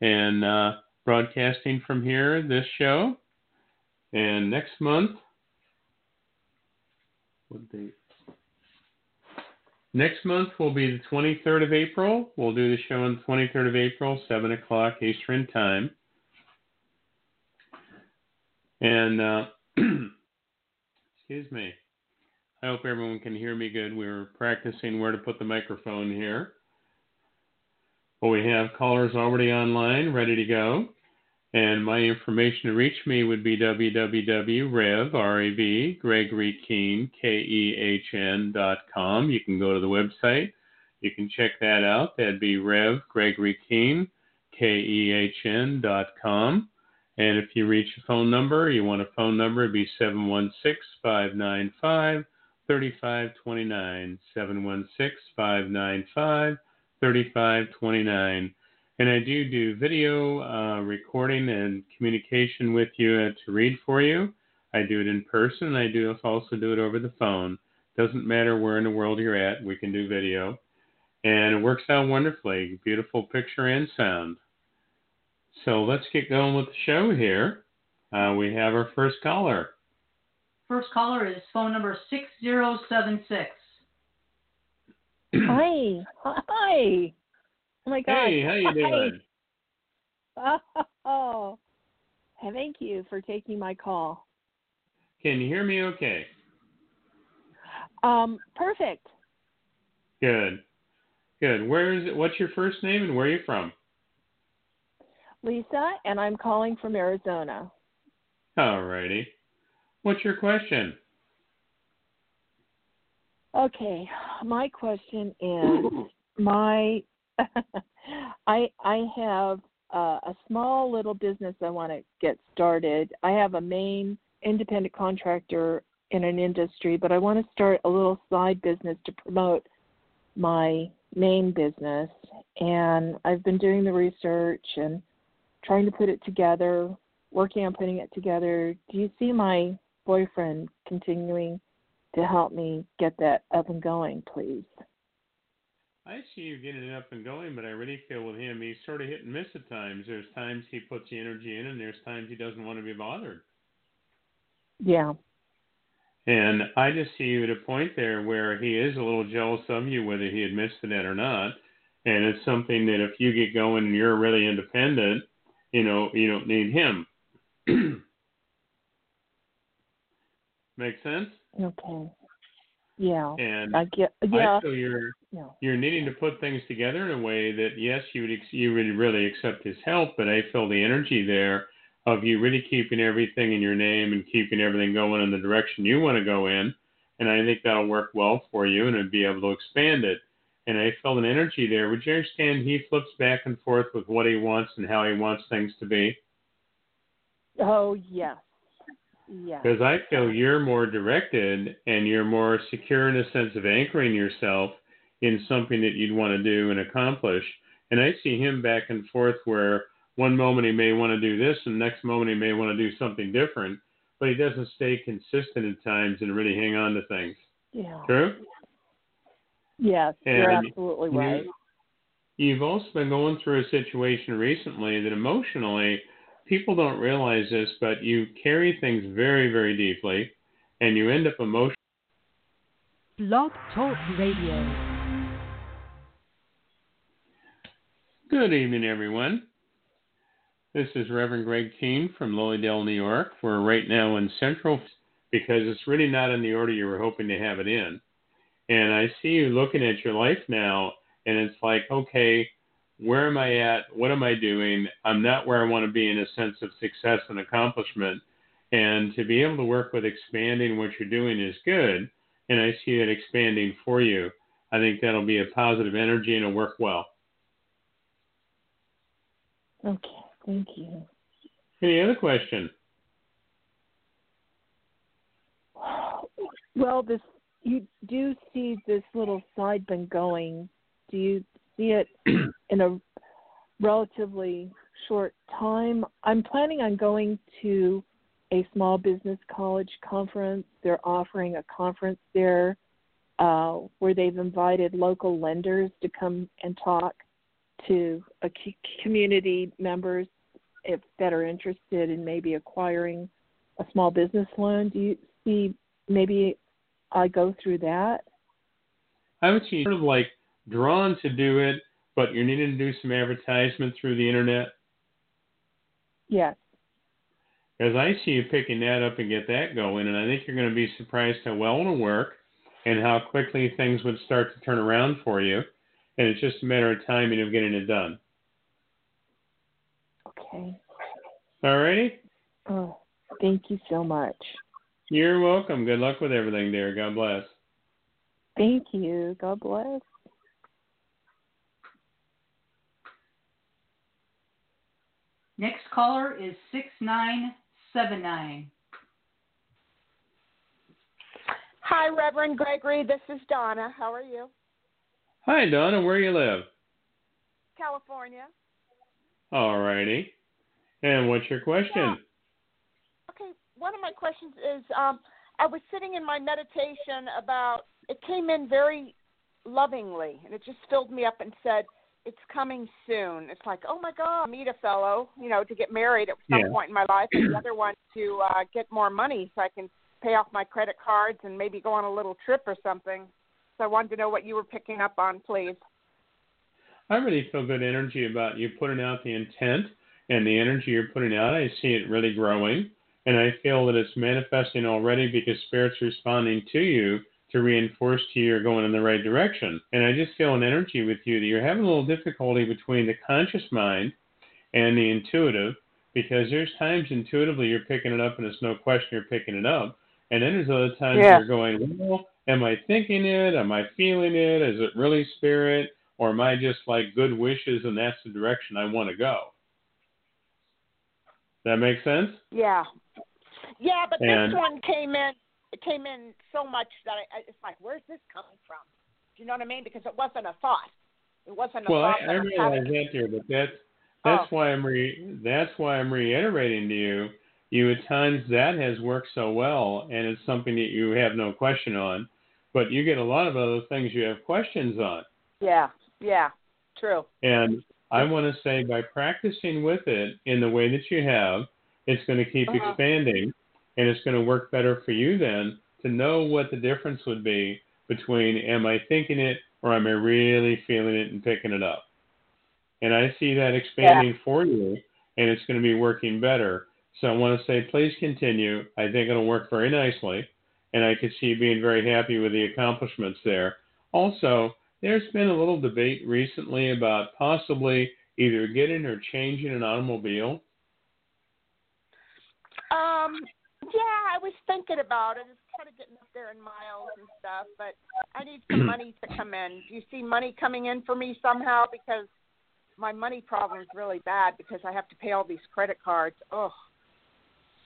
And uh, broadcasting from here this show. And next month, what date? Next month will be the 23rd of April. We'll do the show on the 23rd of April, 7 o'clock Eastern Time. And, uh, excuse me. I hope everyone can hear me good. We were practicing where to put the microphone here. Well, we have callers already online, ready to go. And my information to reach me would be www.rev. You can go to the website. You can check that out. That'd be Rev. And if you reach a phone number, you want a phone number, it'd be 716-595-3529, 716-595-3529. And I do do video uh, recording and communication with you uh, to read for you. I do it in person. I do also do it over the phone. Doesn't matter where in the world you're at, we can do video. And it works out wonderfully. Beautiful picture and sound. So let's get going with the show here. Uh, we have our first caller. First caller is phone number 6076. Hi. Hi. Oh my God. Hey, how you doing? Oh, thank you for taking my call. Can you hear me okay? Um, perfect. Good. Good. Where is it? What's your first name and where are you from? Lisa, and I'm calling from Arizona. All righty. What's your question? Okay, my question is my I I have uh, a small little business I want to get started. I have a main independent contractor in an industry, but I want to start a little side business to promote my main business. And I've been doing the research and trying to put it together, working on putting it together. Do you see my boyfriend continuing to help me get that up and going, please? I see you getting it up and going, but I really feel with him, he's sort of hit and miss at times. There's times he puts the energy in, and there's times he doesn't want to be bothered. Yeah. And I just see you at a point there where he is a little jealous of you, whether he admits to that or not. And it's something that if you get going and you're really independent, you know, you don't need him. Make sense? Okay. Yeah. And I get. Yeah. I feel you're yeah. you're needing to put things together in a way that yes, you would ex- you would really accept his help, but I feel the energy there of you really keeping everything in your name and keeping everything going in the direction you want to go in, and I think that'll work well for you and be able to expand it. And I felt an energy there. Would you understand? He flips back and forth with what he wants and how he wants things to be. Oh yes. Yeah. Because I feel you're more directed and you're more secure in a sense of anchoring yourself in something that you'd want to do and accomplish. And I see him back and forth where one moment he may want to do this and next moment he may want to do something different, but he doesn't stay consistent at times and really hang on to things. Yeah. True? Yes, And you're absolutely you- right. You've also been going through a situation recently that emotionally, people don't realize this, but you carry things very, very deeply, and you end up emotional. Blog Talk Radio. Good evening, everyone. This is Reverend Greg Kehn from Lily Dale, New York. We're right now in Central because it's really not in the order you were hoping to have it in. And I see you looking at your life now, and it's like, okay, where am I at? What am I doing? I'm not where I want to be in a sense of success and accomplishment. And to be able to work with expanding what you're doing is good. And I see it expanding for you. I think that'll be a positive energy and it'll work well. Okay. Thank you. Any other question? Well, this you do see this little side been going. Do you see it in a relatively short time? I'm planning on going to a small business college conference. They're offering a conference there uh, where they've invited local lenders to come and talk to community members if that are interested in maybe acquiring a small business loan. Do you see maybe I go through that? I would see sort of like drawn to do it, but you're needing to do some advertisement through the internet. Yes. Because I see you picking that up and get that going, and I think you're going to be surprised how well it'll work and how quickly things would start to turn around for you. And it's just a matter of timing of getting it done. Okay. All righty. Oh, thank you so much. You're welcome. Good luck with everything, dear. God bless. Thank you. God bless. Next caller is 6979. Hi, Reverend Gregory. This is Donna. How are you? Hi, Donna. Where you live? California. All righty. And what's your question? Yeah. Okay, one of my questions is um, I was sitting in my meditation about, it came in very lovingly, and it just filled me up and said, it's coming soon. It's like, oh my God, meet a fellow, you know, to get married at some yeah. point in my life, and the other one to uh, get more money so I can pay off my credit cards and maybe go on a little trip or something. So I wanted to know what you were picking up on, please. I really feel good energy about you putting out the intent and the energy you're putting out. I see it really growing, and I feel that it's manifesting already because Spirit's responding to you to reinforce to you you're going in the right direction. And I just feel an energy with you that you're having a little difficulty between the conscious mind and the intuitive because there's times intuitively you're picking it up and it's no question you're picking it up. And then there's other times yeah. you're going, well, am I thinking it? Am I feeling it? Is it really spirit? Or am I just like good wishes and that's the direction I want to go? That makes sense? Yeah. Yeah, but and, this one came in it came in so much that I, it's like, where's this coming from? Do you know what I mean? Because it wasn't a thought. It wasn't a well, thought. Well, I, I realize that, dear, but that's that's oh. why I'm re, that's why I'm reiterating to you. You at times that has worked so well, and it's something that you have no question on. But you get a lot of other things you have questions on. Yeah, yeah, true. And I want to say by practicing with it in the way that you have, it's going to keep uh-huh. expanding and it's going to work better for you then to know what the difference would be between am I thinking it or am I really feeling it and picking it up. And I see that expanding yeah. for you and it's going to be working better. So I want to say, please continue. I think it'll work very nicely. And I could see you being very happy with the accomplishments there. Also, there's been a little debate recently about possibly either getting or changing an automobile. Um, yeah, I was thinking about it. It's kind of getting up there in miles and stuff, but I need some money to come in. Do you see money coming in for me somehow? Because my money problem is really bad because I have to pay all these credit cards. Oh.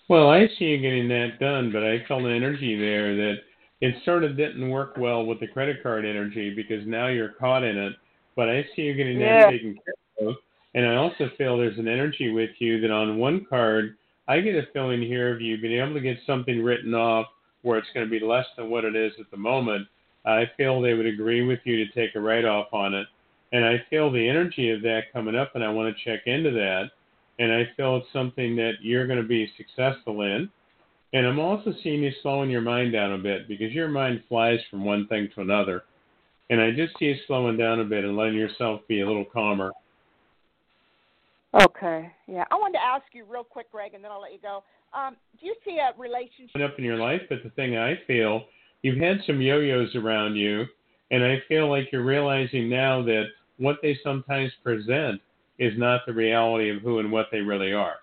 Well, I see you getting that done, but I felt an energy there that it sort of didn't work well with the credit card energy because now you're caught in it. But I see you getting yeah. that taken care of. And I also feel there's an energy with you that on one card I get a feeling here of you being able to get something written off where it's going to be less than what it is at the moment. I feel they would agree with you to take a write off on it. And I feel the energy of that coming up, and I want to check into that. And I feel it's something that you're going to be successful in. And I'm also seeing you slowing your mind down a bit because your mind flies from one thing to another. And I just see you slowing down a bit and letting yourself be a little calmer. Okay. Yeah. I wanted to ask you real quick, Greg, and then I'll let you go. Um, do you see a relationship up in your life? But the thing I feel, you've had some yo-yos around you, and I feel like you're realizing now that what they sometimes present is not the reality of who and what they really are.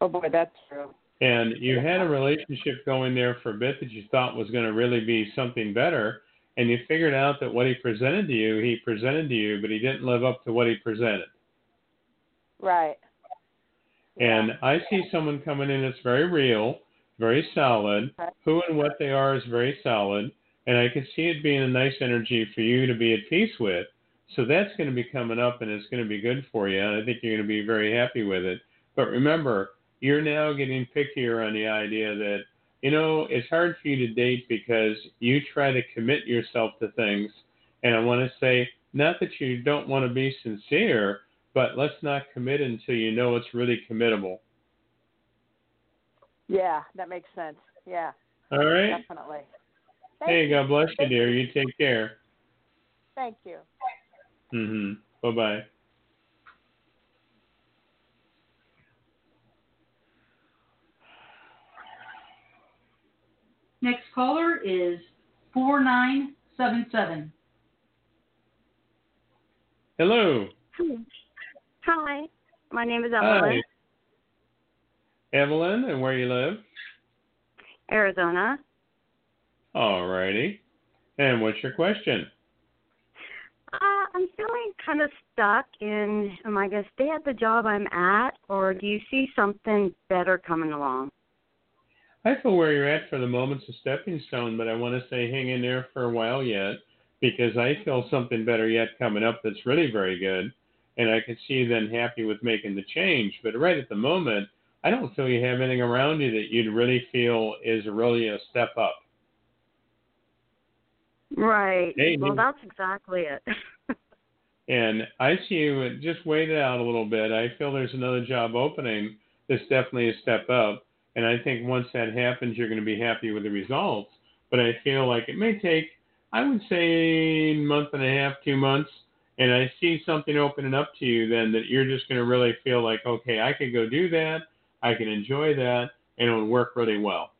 Oh boy, that's true. And you had a relationship going there for a bit that you thought was going to really be something better, and you figured out that what he presented to you, he presented to you, but he didn't live up to what he presented. Right. And yeah. I see someone coming in that's very real, very solid. Who and what they are is very solid. And I can see it being a nice energy for you to be at peace with. So that's going to be coming up and it's going to be good for you. And I think you're going to be very happy with it. But remember, you're now getting pickier on the idea that, you know, it's hard for you to date because you try to commit yourself to things. And I want to say not that you don't want to be sincere, but let's not commit until you know it's really committable. Yeah, that makes sense. Yeah, All right. definitely. Thank Hey, you. God bless you, dear. You take care. Thank you. Mhm. Bye bye. Next caller is 4977. Hello. Hi, my name is Evelyn. Hi. Evelyn, and where you live? Arizona. All righty. And what's your question? Uh, I'm feeling kind of stuck in. Am I going to stay at the job I'm at, or do you see something better coming along? I feel where you're at for the moment's a stepping stone, but I want to say hang in there for a while yet because I feel something better yet coming up that's really very good. And I can see you then happy with making the change. But right at the moment, I don't feel you have anything around you that you'd really feel is really a step up. Right. Hey, well, that's exactly it. And I see you uh, just wait it out a little bit. I feel there's another job opening that's definitely a step up. And I think once that happens, you're going to be happy with the results. But I feel like it may take, I would say, a month and a half, two months. And I see something opening up to you then that you're just going to really feel like, okay, I could go do that. I can enjoy that. And it would work really well.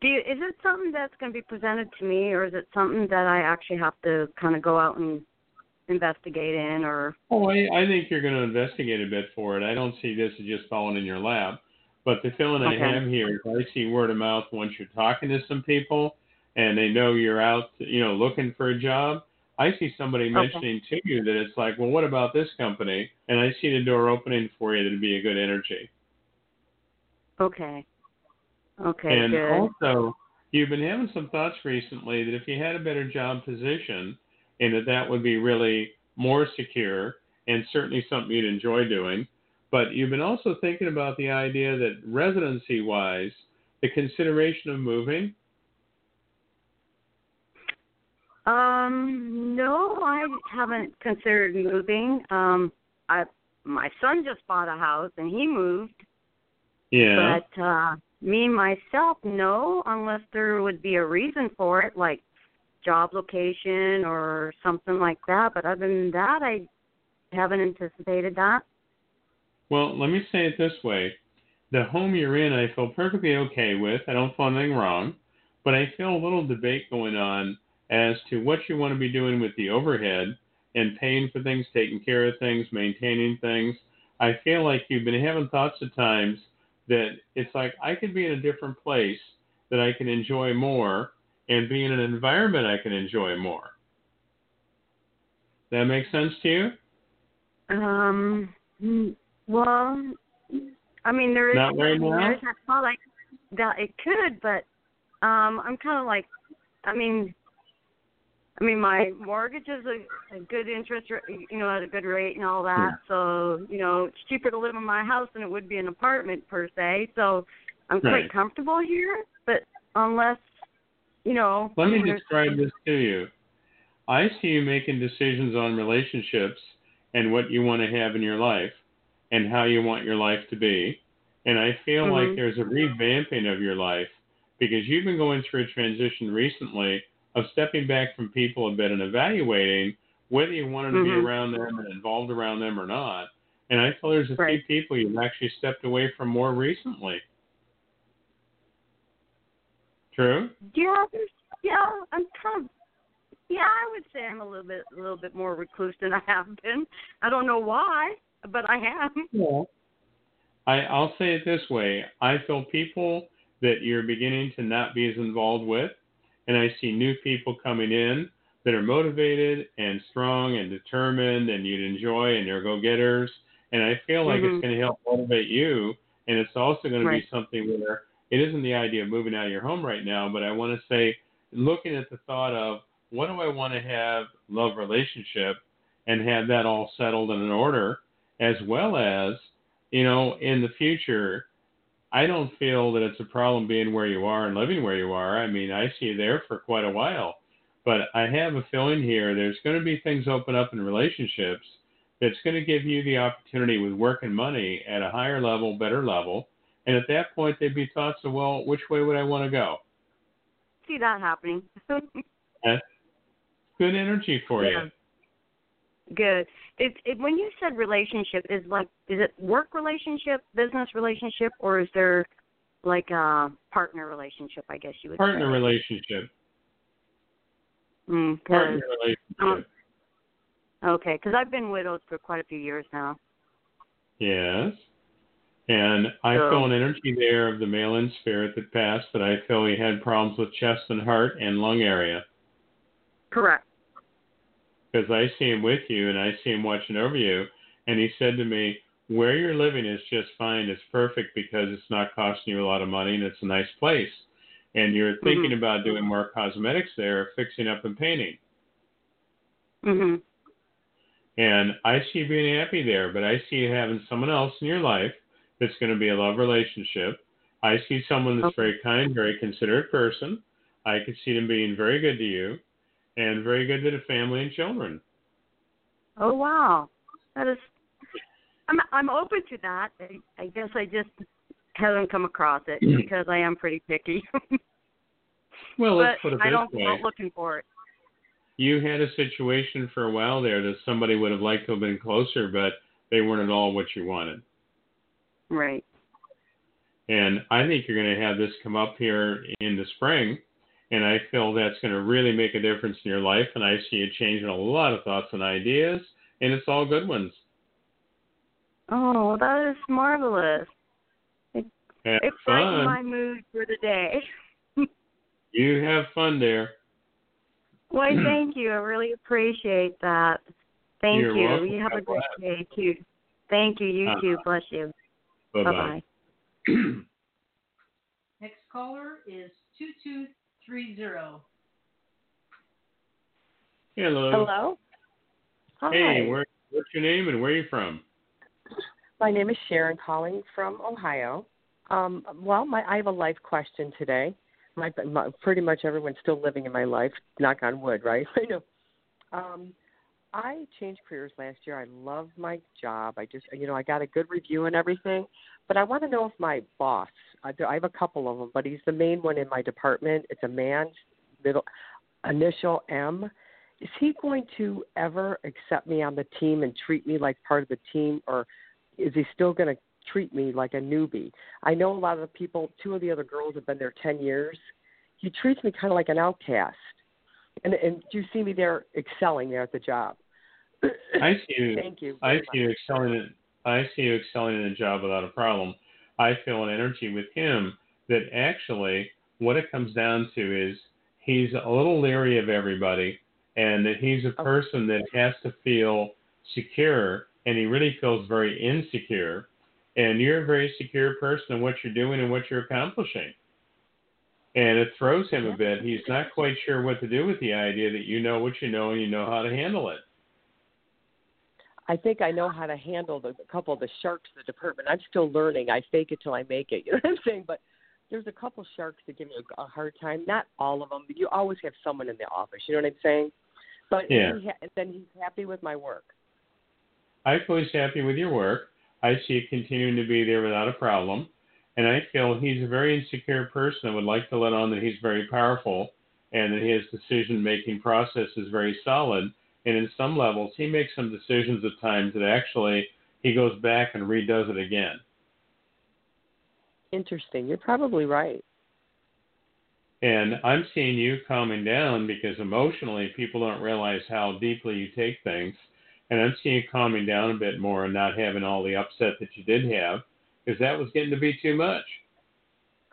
do you, is it something that's going to be presented to me, or is it something that I actually have to kind of go out and investigate in, or? Oh, I, I think you're going to investigate a bit for it. I don't see this as just falling in your lap. But the feeling Okay. I have here is I see word of mouth once you're talking to some people and they know you're out, you know, looking for a job. I see somebody mentioning to you that it's like, well, what about this company? And I see the door opening for you that'd be a good energy. Okay. Okay. and good. also, you've been having some thoughts recently that if you had a better job position, and that that would be really more secure and certainly something you'd enjoy doing. But you've been also thinking about the idea that residency wise, the consideration of moving. Um, no, I haven't considered moving. Um, I my son just bought a house and he moved, Yeah. but uh me myself, no, unless there would be a reason for it, like job location or something like that. But other than that, I haven't anticipated that. Well, let me say it this way. The home you're in, I feel perfectly okay with. I don't find anything wrong. But I feel a little debate going on as to what you want to be doing with the overhead and paying for things, taking care of things, maintaining things. I feel like you've been having thoughts at times that it's like I could be in a different place that I can enjoy more and be in an environment I can enjoy more. That makes sense to you? Um, well, I mean, there is. Not right I now? There's that thought like that it could, but um, I'm kind of like, I mean, I mean, my mortgage is a, a good interest, you know, at a good rate and all that. So, you know, it's cheaper to live in my house than it would be an apartment per se. So, I'm quite Right. comfortable here. But unless, you know, Let me describe this to you. I see you making decisions on relationships and what you want to have in your life and how you want your life to be. And I feel Mhm. like there's a revamping of your life because you've been going through a transition recently of stepping back from people a bit and evaluating whether you wanted to be Mhm. around them and involved around them or not. And I feel there's a Right. few people you've actually stepped away from more recently. True? Yeah, yeah, I'm kind of yeah, I would say I'm a little bit a little bit more recluse than I have been. I don't know why, but I am. Yeah. I, I'll say it this way. I feel people that you're beginning to not be as involved with, and I see new people coming in that are motivated and strong and determined and you'd enjoy and they're go getters. And I feel like Mhm. it's going to help motivate you. And it's also going to Right. be something where it isn't the idea of moving out of your home right now, but I want to say, looking at the thought of what do I want to have love relationship and have that all settled and in order, as well as, you know, in the future, I don't feel that it's a problem being where you are and living where you are. I mean, I see you there for quite a while. But I have a feeling here there's going to be things open up in relationships that's going to give you the opportunity with work and money at a higher level, better level. And at that point, they'd be thoughts of, well, which way would I want to go? See that happening. That's good energy for Yeah. you. Good. It, it, when you said relationship, is like is it work relationship, business relationship, or is there like a partner relationship? I guess you would Partner say. relationship. Mm, Partner relationship. okay, because I've been widowed for quite a few years now. Yes. And I So- feel an energy there of the male in spirit that passed that I feel he had problems with chest and heart and lung area. Correct. Because I see him with you and I see him watching over you. And he said to me, Where you're living is just fine. It's perfect because it's not costing you a lot of money and it's a nice place. And you're thinking about doing more cosmetics there, fixing up and painting. Mhm. And I see you being happy there, but I see you having someone else in your life that's going to be a love relationship. I see someone that's Okay. very kind, very considerate person. I could see them being very good to you and very good to the family and children. Oh wow, that is. I'm I'm open to that. I, I guess I just haven't come across it Mm. because I am pretty picky. Well, but let's put it I don't way. go looking for it. You had a situation for a while there that somebody would have liked to have been closer, but they weren't at all what you wanted. Right. And I think you're going to have this come up here in the spring. And I feel that's going to really make a difference in your life. And I see you changing a lot of thoughts and ideas. And it's all good ones. Oh, that is marvelous. Have It brightened fun. my mood for the day. You have fun there. Why, thank you. I really appreciate that. Thank You're you. welcome. You have a God good day too. Thank you. You Uh, too. Bless you. Bye Bye bye. bye. Next caller is 2230. Hello. Hello. Hi. Hey, where, what's your name and where are you from? My name is Sharon calling from Ohio. Um, well, my, I have a life question today. My, my, pretty much everyone's still living in my life. Knock on wood, right? I know. Um, I changed careers last year. I love my job. I just, you know, I got a good review and everything. But I want to know if my boss, I I have a couple of them, but he's the main one in my department. It's a man, middle initial M. Is he going to ever accept me on the team and treat me like part of the team, or is he still going to treat me like a newbie? I know a lot of the people. Two of the other girls have been there ten years. He treats me kind of like an outcast. And and do you see me there excelling there at the job? I see you. Thank you. I see much. you excelling in I see you excelling in the job without a problem. I feel an energy with him that actually what it comes down to is he's a little leery of everybody and that he's a person that has to feel secure and he really feels very insecure and you're a very secure person in what you're doing and what you're accomplishing. And it throws him a bit. He's not quite sure what to do with the idea that you know what you know and you know how to handle it. I think I know how to handle the, a couple of the sharks in the department. I'm still learning. I fake it till I make it. You know what I'm saying? But there's a couple sharks that give me a, a hard time. Not all of them, but you always have someone in the office. You know what I'm saying? But Yeah. he ha- then he's happy with my work. I feel he's happy with your work. I see you continuing to be there without a problem. And I feel he's a very insecure person and would like to let on that he's very powerful and that his decision making process is very solid. And in some levels, he makes some decisions at times that actually he goes back and redoes it again. Interesting. You're probably right. And I'm seeing you calming down because emotionally people don't realize how deeply you take things. And I'm seeing you calming down a bit more and not having all the upset that you did have because that was getting to be too much.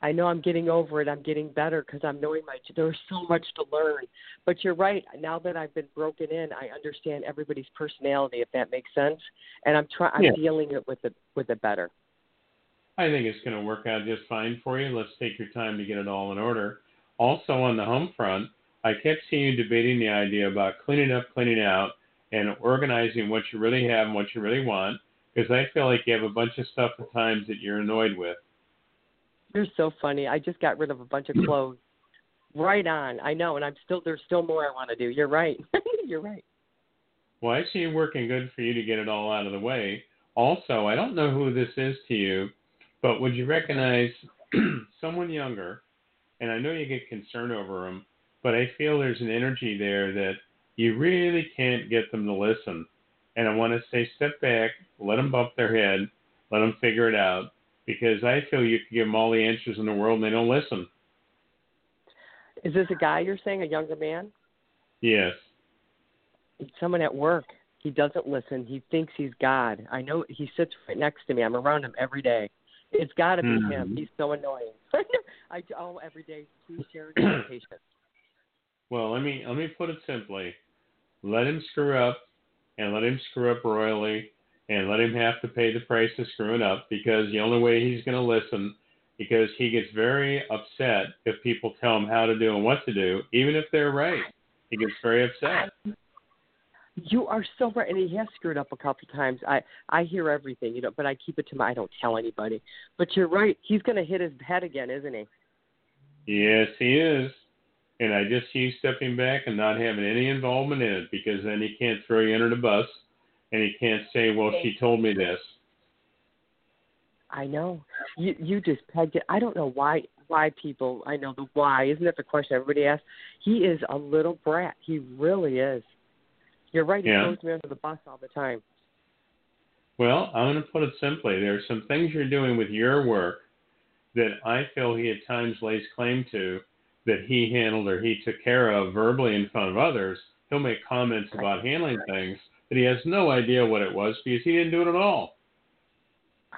I know I'm getting over it. I'm getting better because I'm knowing my. There's so much to learn. But you're right. Now that I've been broken in, I understand everybody's personality, if that makes sense. And I'm trying. I'm dealing it with it with it better. I think it's going to work out just fine for you. Let's take your time to get it all in order. Also, on the home front, I kept seeing you debating the idea about cleaning up, cleaning out, and organizing what you really have and what you really want. Because I feel like you have a bunch of stuff at times that you're annoyed with. You're so funny. I just got rid of a bunch of clothes Right on. I know, and I'm still there's still more I want to do. You're right. You're right. Well, I see it working good for you to get it all out of the way. Also, I don't know who this is to you, but would you recognize someone younger? And I know you get concerned over them, but I feel there's an energy there that you really can't get them to listen. And I want to say, step back, let them bump their head, let them figure it out, because I feel you can give them all the answers in the world and they don't listen. Is this a guy you're saying, a younger man? Yes. It's someone at work. He doesn't listen. He thinks he's God. I know he sits right next to me. I'm around him every day. It's got to be Mhm. him. He's so annoying. I oh every day. Please share your patience. Well, let me let me put it simply. Let him screw up and let him screw up royally and let him have to pay the price of screwing up because the only way he's going to listen because he gets very upset if people tell him how to do and what to do, even if they're right. He gets very upset. You are so right, and he has screwed up a couple times. I I hear everything, you know, but I keep it to my. I don't tell anybody. But you're right. He's going to hit his head again, isn't he? Yes, he is. And I just see stepping back and not having any involvement in it because then he can't throw you under the bus and he can't say, Well, she told me this. I know. You you just pegged it. I don't know why why people. I know the why. Isn't that the question everybody asks? He is a little brat. He really is. You're right. He Yeah. throws me under the bus all the time. Well, I'm going to put it simply. There are some things you're doing with your work that I feel he at times lays claim to that he handled or he took care of verbally in front of others. He'll make comments about handling things that he has no idea what it was because he didn't do it at all.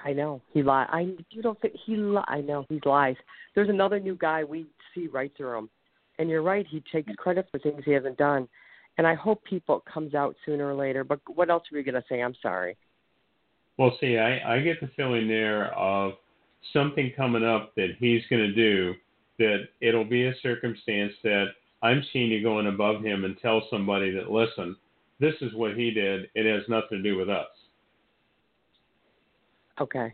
I know he lie. I you don't think he li- I know he lies. There's another new guy we see right through him, and you're right. He takes credit for things he hasn't done, and I hope people comes out sooner or later. But what else were you gonna say? I'm sorry. Well, see, I, I get the feeling there of something coming up that he's going to do that it'll be a circumstance that I'm seeing you going above him and tell somebody that, listen, this is what he did. It has nothing to do with us. Okay.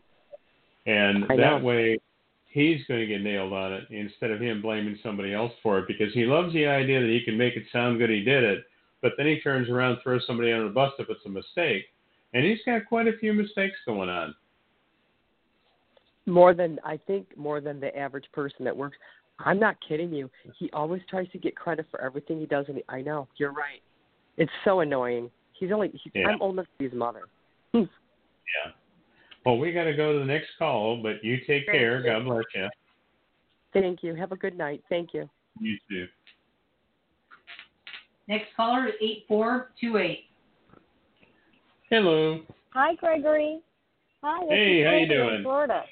And I that know. way, he's going to get nailed on it instead of him blaming somebody else for it because he loves the idea that he can make it sound good he did it, but then he turns around throws somebody under the bus if it's a mistake. And he's got quite a few mistakes going on. More than I think more than the average person that works. I'm not kidding you. He always tries to get credit for everything he does, and he, I know you're right. It's so annoying. He's only. He, Yeah. I'm old enough to be his mother. Yeah. Well, we got to go to the next call, but you take Thank care. you. God bless you. Thank you. Have a good night. Thank you. You too. Next caller is 8428. Hello. Hi, Gregory. Hi. Hey, is how you Tracy in doing? Florida.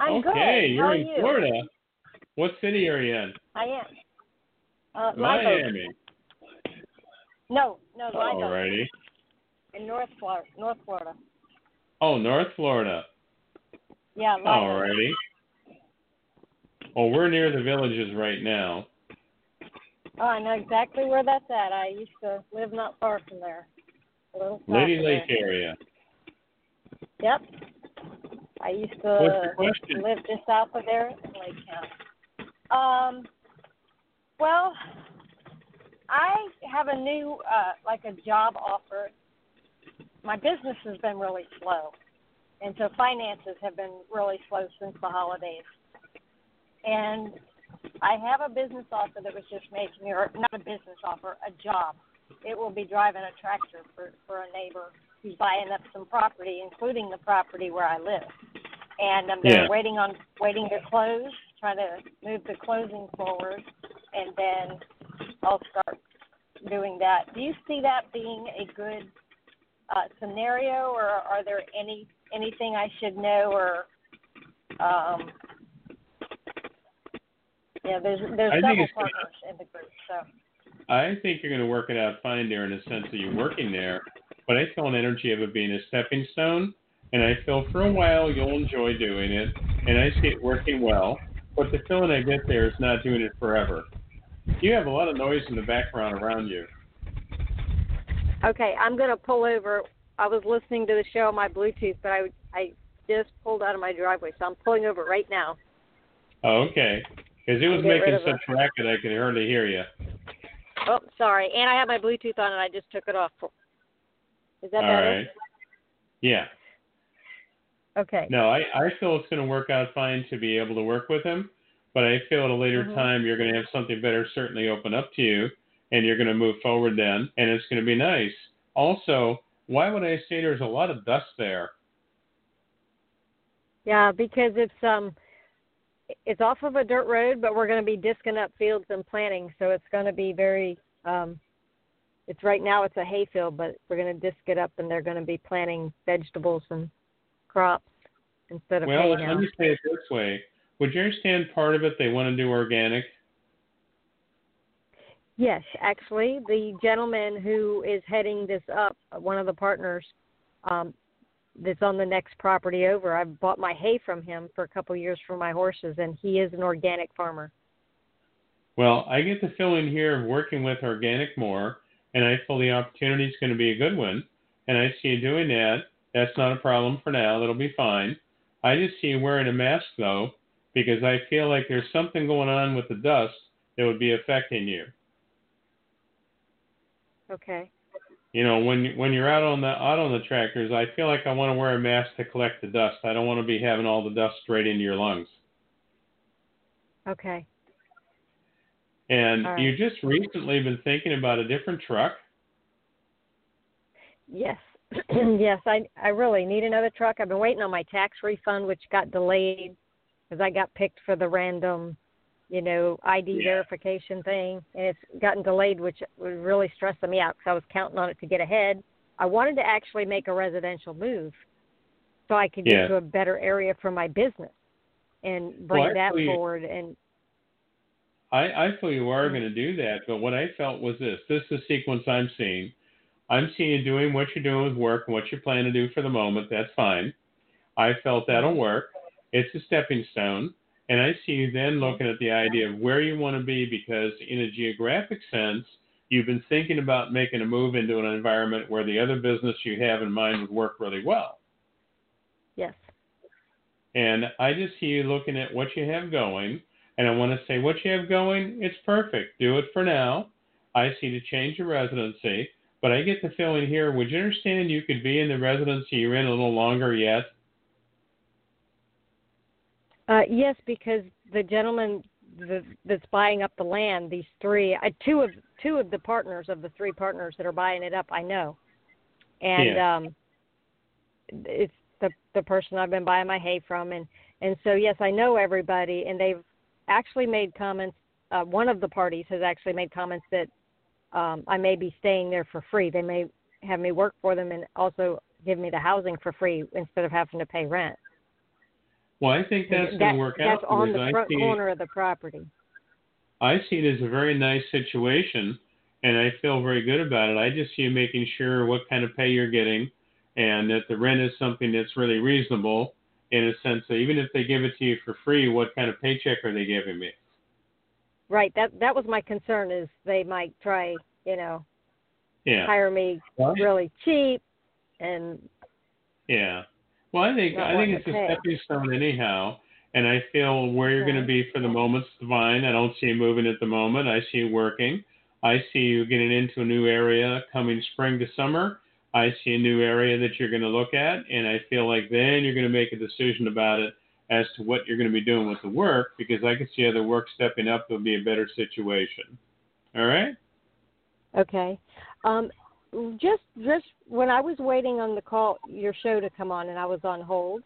I'm okay, good. you're How are in you? Florida. What city are you in? I am. Uh, Live Oak. Miami. No, no, Oak Alrighty. in North Florida. North Florida. Oh, North Florida. Yeah, Oak. Alrighty. Well, we're near the villages right now. Oh, I know exactly where that's at. I used to live not far from there. A little south Lady Lake there. area. Yep. I used to What's your question? live just south of there in Lake County. Um, well, I have a new, uh, like a job offer. My business has been really slow, and so finances have been really slow since the holidays. And I have a business offer that was just made to me, or not a business offer, a job. It will be driving a tractor for for a neighbor who's buying up some property, including the property where I live. And I'm Yeah. waiting on waiting to close, trying to move the closing forward, and then I'll start doing that. Do you see that being a good uh, scenario, or are there any anything I should know, or um, yeah, there's there's I several gonna- partners in the group, so. I think you're going to work it out fine there in the sense that you're working there, but I feel an energy of it being a stepping stone, and I feel for a while you'll enjoy doing it, and I see it working well, but the feeling I get there is not doing it forever. You have a lot of noise in the background around you. Okay, I'm gonna pull over. I was listening to the show on my Bluetooth, but I I just pulled out of my driveway, so I'm pulling over right now. Oh, okay. Because it was making such racket I could hardly hear you. Oh, sorry. And I have my Bluetooth on, and I just took it off. Is that All better? right. Yeah. Okay. No, I, I feel it's going to work out fine to be able to work with him, but I feel at a later Mhm. time you're going to have something better certainly open up to you, and you're going to move forward then, and it's going to be nice. Also, why would I say there's a lot of dust there? Yeah, because it's um, it's off of a dirt road, but we're going to be disking up fields and planting, so it's going to be very um. It's right now it's a hay field, but we're going to disc it up, and they're going to be planting vegetables and crops instead of Well, let me say it this way. Would you understand part of it they want to do organic? Yes, actually, the gentleman who is heading this up, one of the partners, um, that's on the next property over. I've bought my hay from him for a couple of years for my horses, and he is an organic farmer. Well, I get the feeling here of working with organic more, and I feel the opportunity is going to be a good one, and I see you doing that. That's not a problem for now. That'll be fine. I just see you wearing a mask though, because I feel like there's something going on with the dust that would be affecting you. Okay. You know, when when you're out on the out on the tractors, I feel like I want to wear a mask to collect the dust. I don't want to be having all the dust straight into your lungs. Okay. And right. you just recently been thinking about a different truck. Yes. yes, I I really need another truck. I've been waiting on my tax refund, which got delayed because I got picked for the random, you know, ID Yeah. verification thing, and it's gotten delayed, which was really stressing me out because I was counting on it to get ahead. I wanted to actually make a residential move, so I could get to a better area for my business and bring Well, that forward. And I, I feel you are going to do that, but what I felt was this. This is the sequence I'm seeing. I'm seeing you doing what you're doing with work and what you plan to do for the moment. That's fine. I felt that'll work. It's a stepping stone. And I see you then looking at the idea of where you want to be because, in a geographic sense, you've been thinking about making a move into an environment where the other business you have in mind would work really well. yes, And I just see you looking at what you have going, and I want to say what you have going, it's perfect. Do it for now. I see to change your residency, but I get the feeling here, would you understand you could be in the residency you're in a little longer yet? Uh, yes, because the gentleman th- that's buying up the land, these three, uh, two of two of the partners of the three partners that are buying it up, I know, and Yeah. um, it's the the person I've been buying my hay from, and and so yes, I know everybody, and they've actually made comments. Uh, one of the parties has actually made comments that um, I may be staying there for free. They may have me work for them and also give me the housing for free instead of having to pay rent. Well, I think that's That- going to work out. That's on the front see, corner of the property. I see it as a very nice situation, and I feel very good about it. I just see you making sure what kind of pay you're getting, and that the rent is something that's really reasonable in a sense that even if they give it to you for free, what kind of paycheck are they giving me? Right. That that was my concern is they might try, you know, Yeah. hire me really cheap and Yeah. Well, I think I think it's a stepping stone anyhow, and I feel where you're going to be for the moment's divine. I don't see you moving at the moment. I see you working. I see you getting into a new area coming spring to summer. I see a new area that you're going to look at, and I feel like then you're going to make a decision about it as to what you're going to be doing with the work because I can see other work stepping up will be a better situation. All right? okay. Um just just when I was waiting on the call your show to come on and I was on hold,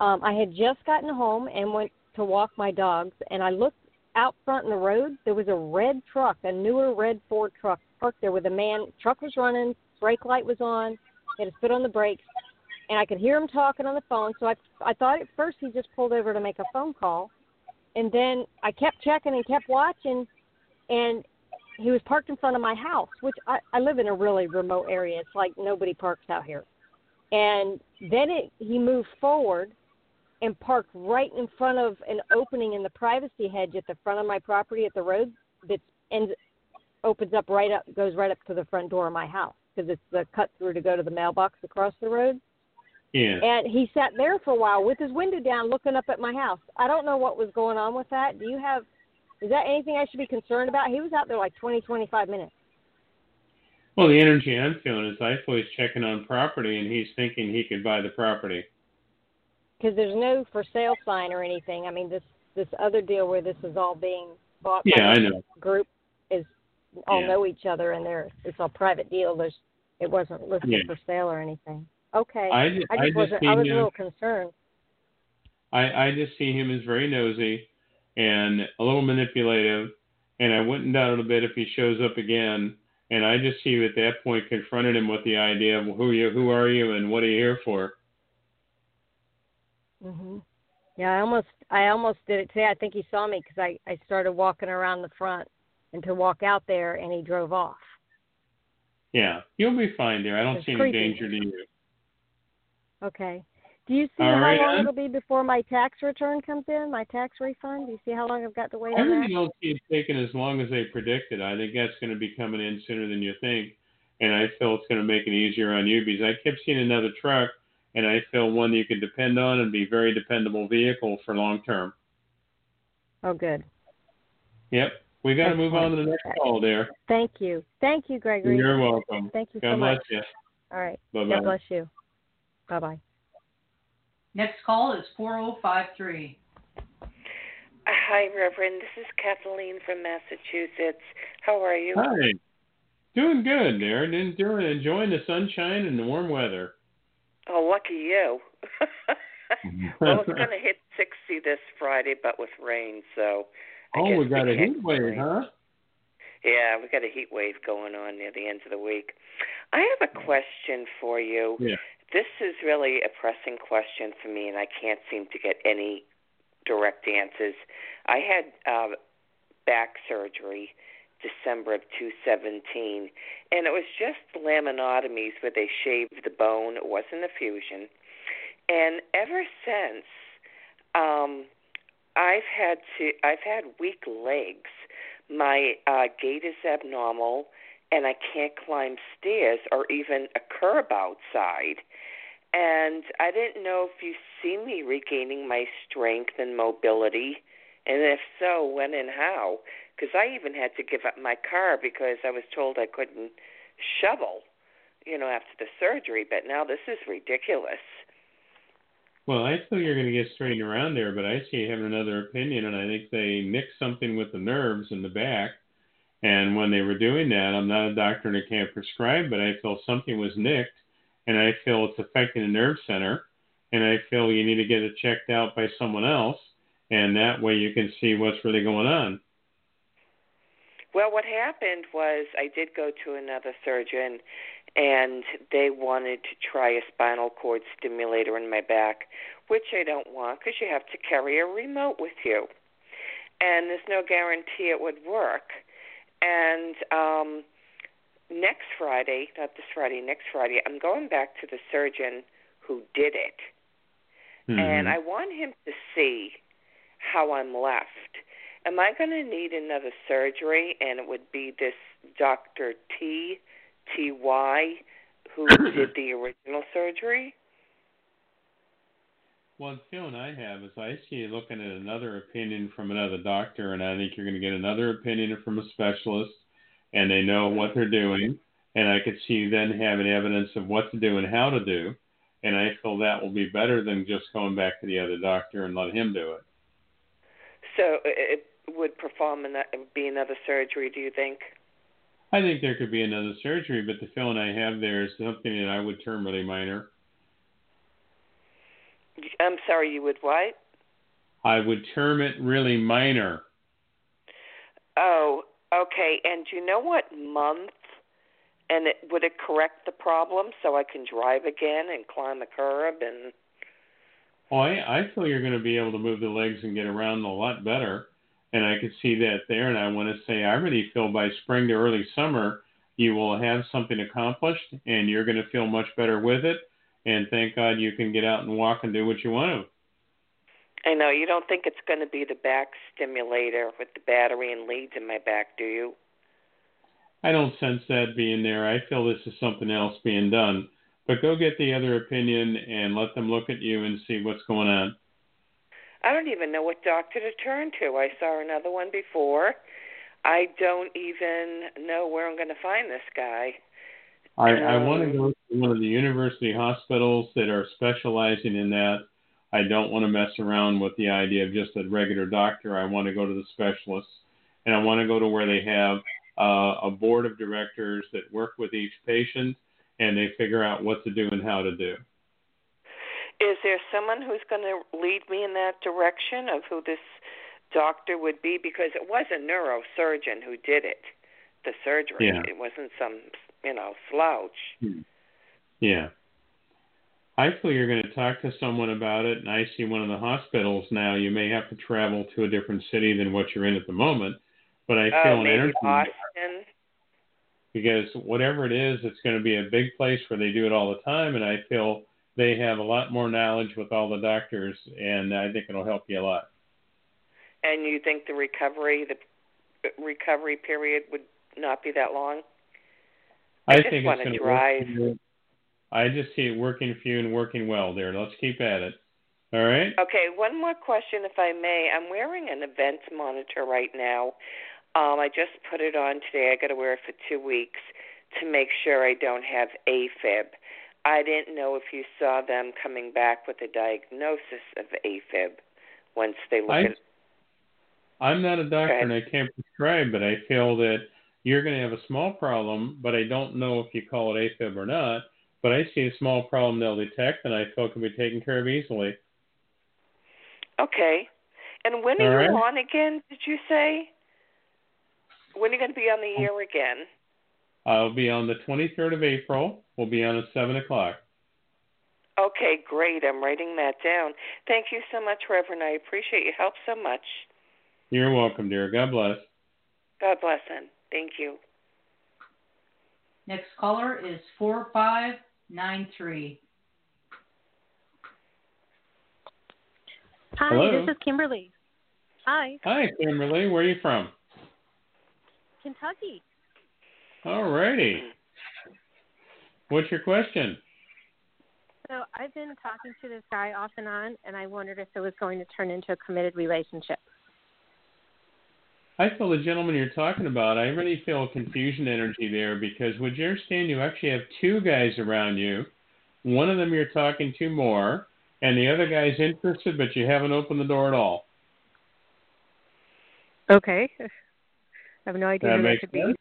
um I had just gotten home and went to walk my dogs and I looked out front in the road, there was a red truck, a newer red Ford truck parked there with a man truck was running, brake light was on, he had his foot on the brakes, and I could hear him talking on the phone. So I I thought at first he just pulled over to make a phone call, and then I kept checking and kept watching, and he was parked in front of my house, which I, I live in a really remote area. It's like nobody parks out here. And then it he moved forward and parked right in front of an opening in the privacy hedge at the front of my property at the road that ends opens up right up goes right up to the front door of my house because it's the cut through to go to the mailbox across the road. Yeah. And he sat there for a while with his window down looking up at my house. I don't know what was going on with that. Do you have Is that anything I should be concerned about? He was out there like 20, 25 minutes. Well, the energy I'm feeling is he's checking on property and he's thinking he could buy the property. Because there's no for sale sign or anything. I mean, this this other deal where this is all being bought Yeah, by I know. group is all Yeah. know each other and they're it's a private deal. There's it wasn't listed Yeah. for sale or anything. Okay. I, I I just just wasn't. I was a little concerned. I, I just see him as very nosy and a little manipulative, and I wouldn't doubt it a bit if he shows up again. And I just see at that point confronted him with the idea of who you, who are you, and what are you here for? Mhm. Yeah, I almost I almost did it today. I think he saw me because I I started walking around the front and to walk out there and he drove off. Yeah, you'll be fine there. I don't It's see any creepy. danger to you. Okay. Do you see All how right, long it'll be before my tax return comes in? My tax refund? Do you see how long I've got to wait I on really that? don't taking as long as they predicted. I think that's going to be coming in sooner than you think, and I feel it's going to make it easier on you because I kept seeing another truck, and I feel one that you can depend on and be very dependable vehicle for long term. Oh, good. Yep, we got to move on to the next call there. Thank you. Thank you, Gregory. You're welcome. Thank you God so bless much. you. All right. Bye God bless you. Bye bye. Next call is 4053. Hi, Reverend. This is Kathleen from Massachusetts. How are you? Hi. Doing good there, and enjoying enjoying the sunshine and the warm weather. Oh, lucky you. well, it's going to hit 60 this Friday, but with rain, so. I oh, guess we got a heat wave, complain. huh? Yeah, we got a heat wave going on near the end of the week. I have a question for you. Yeah. This is really a pressing question for me, and I can't seem to get any direct answers. I had uh, back surgery December of 2017, and it was just laminotomies where they shaved the bone. It wasn't a fusion. And ever since, um, I've had to. I've had weak legs. My uh, gait is abnormal, and I can't climb stairs or even a curb outside. And I didn't know if you see me regaining my strength and mobility, and if so, when and how. Because I even had to give up my car because I was told I couldn't shovel, you know, after the surgery. But now this is ridiculous. Well, I feel you're going to get straightened around there, but I see you having another opinion, and I think they mixed something with the nerves in the back. And when they were doing that, I'm not a doctor and I can't prescribe, but I feel something was nicked, and I feel it's affecting the nerve center, and I feel you need to get it checked out by someone else, and that way you can see what's really going on. Well, what happened was I did go to another surgeon, and they wanted to try a spinal cord stimulator in my back, which I don't want because you have to carry a remote with you, and there's no guarantee it would work. And um, next Friday, not this Friday, next Friday, I'm going back to the surgeon who did it, and I want him to see how I'm left. Am I going to need another surgery? And it would be this Dr. T T Y who did the original surgery. Well, the feeling I have is I see you looking at another opinion from another doctor, and I think you're going to get another opinion from a specialist, and they know what they're doing. And I could see you then having evidence of what to do and how to do. And I feel that will be better than just going back to the other doctor and let him do it. So it would perform an, be another surgery. Do you think? I think there could be another surgery, but the feeling I have there is something that I would term really minor. I'm sorry. You would what? I would term it really minor. Oh, okay. And do you know what month? And it, would it correct the problem so I can drive again and climb the curb and? Oh, I, I feel you're going to be able to move the legs and get around a lot better. And I could see that there. And I want to say, I really feel by spring to early summer, you will have something accomplished and you're going to feel much better with it. And thank God you can get out and walk and do what you want to. I know you don't think it's going to be the back stimulator with the battery and leads in my back, do you? I don't sense that being there. I feel this is something else being done. But go get the other opinion and let them look at you and see what's going on. I don't even know what doctor to turn to. I saw another one before. I don't even know where I'm going to find this guy. I, I want to go to one of the university hospitals that are specializing in that. I don't want to mess around with the idea of just a regular doctor. I want to go to the specialists, and I want to go to where they have uh, a board of directors that work with each patient and they figure out what to do and how to do. Is there someone who's going to lead me in that direction of who this doctor would be? Because it was a neurosurgeon who did it, the surgery. Yeah. It wasn't some, you know, slouch. Yeah. I feel you're going to talk to someone about it, and I see one of the hospitals now. You may have to travel to a different city than what you're in at the moment, but I feel Uh, an energy Austin. because whatever it is, it's going to be a big place where they do it all the time, and I feel they have a lot more knowledge with all the doctors, and I think it'll help you a lot. And you think the recovery, the recovery period would not be that long? I just think it's going to drive. work. I just see it working for you and working well there. Let's keep at it. All right. Okay, one more question, if I may. I'm wearing an event monitor right now. Um, I just put it on today. I got to wear it for two weeks to make sure I don't have AFib. I didn't know if you saw them coming back with a diagnosis of AFib once they look I- at. I'm not a doctor and I can't prescribe, but I feel that you're going to have a small problem, but I don't know if you call it AFib or not. But I see a small problem they'll detect, and I feel it can be taken care of easily. Okay. And when are All you right. on again? Did you say? When are you going to be on the air again? I'll be on the 23rd of April. We'll be on at 7 o'clock. Okay, great. I'm writing that down. Thank you so much, Reverend. I appreciate your help so much. You're welcome, dear. God bless. God bless him. Thank you. Next caller is 4593. Hi, Hello. this is Kimberly. Hi, Hi, Kimberly. Where are you from? Kentucky. All righty. What's your question? So I've been talking to this guy off and on, and I wondered if it was going to turn into a committed relationship. I feel the gentleman you're talking about, I really feel a confusion energy there because would you understand you actually have two guys around you. One of them you're talking to more, and the other guy's interested, but you haven't opened the door at all. Okay. I have no idea That who that could sense.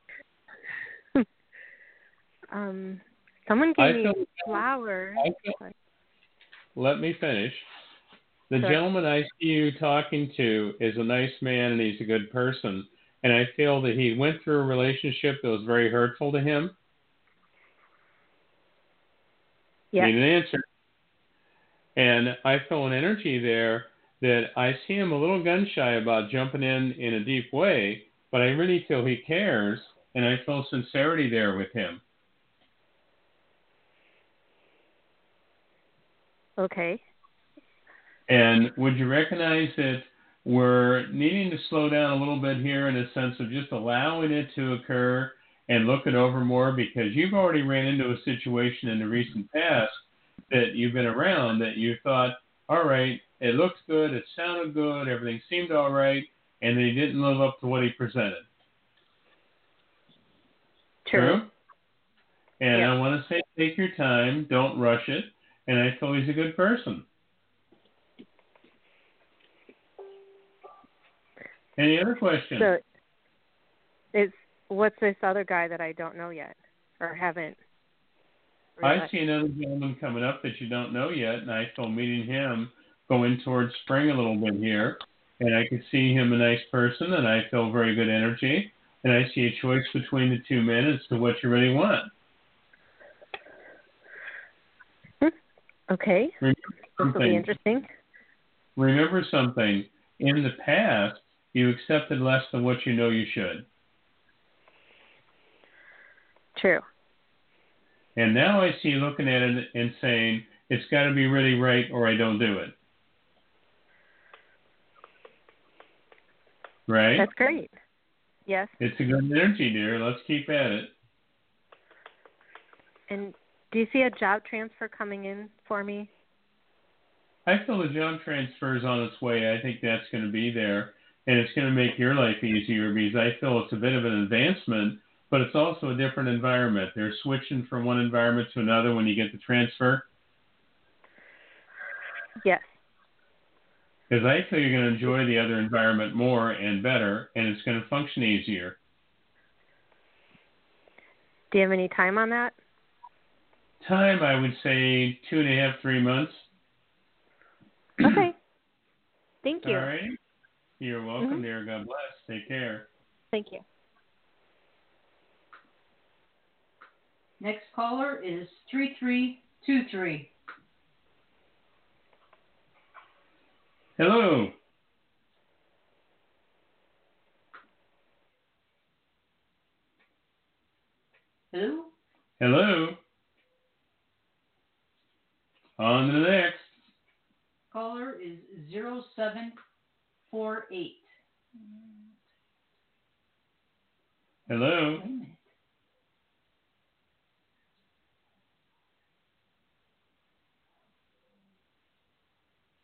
be. um, someone I gave me feel- flowers. I feel- Let me finish. The Sure. gentleman I see you talking to is a nice man and he's a good person. And I feel that he went through a relationship that was very hurtful to him. Yeah. Need an answer. And I feel an energy there that I see him a little gun shy about jumping in in a deep way, but I really feel he cares, and I feel sincerity there with him. Okay. And would you recognize that we're needing to slow down a little bit here in a sense of just allowing it to occur and look it over more because you've already ran into a situation in the recent past that you've been around that you thought, all right, it looks good, it sounded good, everything seemed all right, and they didn't live up to what he presented. True. And Yeah. I want to say, take your time, don't rush it, and I feel he's a good person. Any other questions? So, is what's this other guy that I don't know yet or haven't? I see another gentleman coming up that you don't know yet, and I feel meeting him going towards spring a little bit here. And I can see him a nice person, and I feel very good energy. And I see a choice between the two men as to what you really want. Hmm, okay. Remember This will be something. interesting. Remember something. In the past, you accepted less than what you know you should. True. And now I see you looking at it and saying, it's got to be really right or I don't do it. Right? That's great. Yes. It's a good energy, dear. Let's keep at it. And do you see a job transfer coming in for me? I feel the job transfer is on its way. I think that's going to be there, and it's going to make your life easier because I feel it's a bit of an advancement, but it's also a different environment. They're switching from one environment to another when you get the transfer. Yes. Because I feel you're going to enjoy the other environment more and better, and it's going to function easier. Do you have any time on that? Time, I would say two and a half, three months. Okay. Thank you. All right. You're welcome, mm-hmm. dear. God bless. Take care. Thank you. Next caller is 3323. Hello. Hello? Hello. On the next. Caller is 070. 07- four eight. Hello.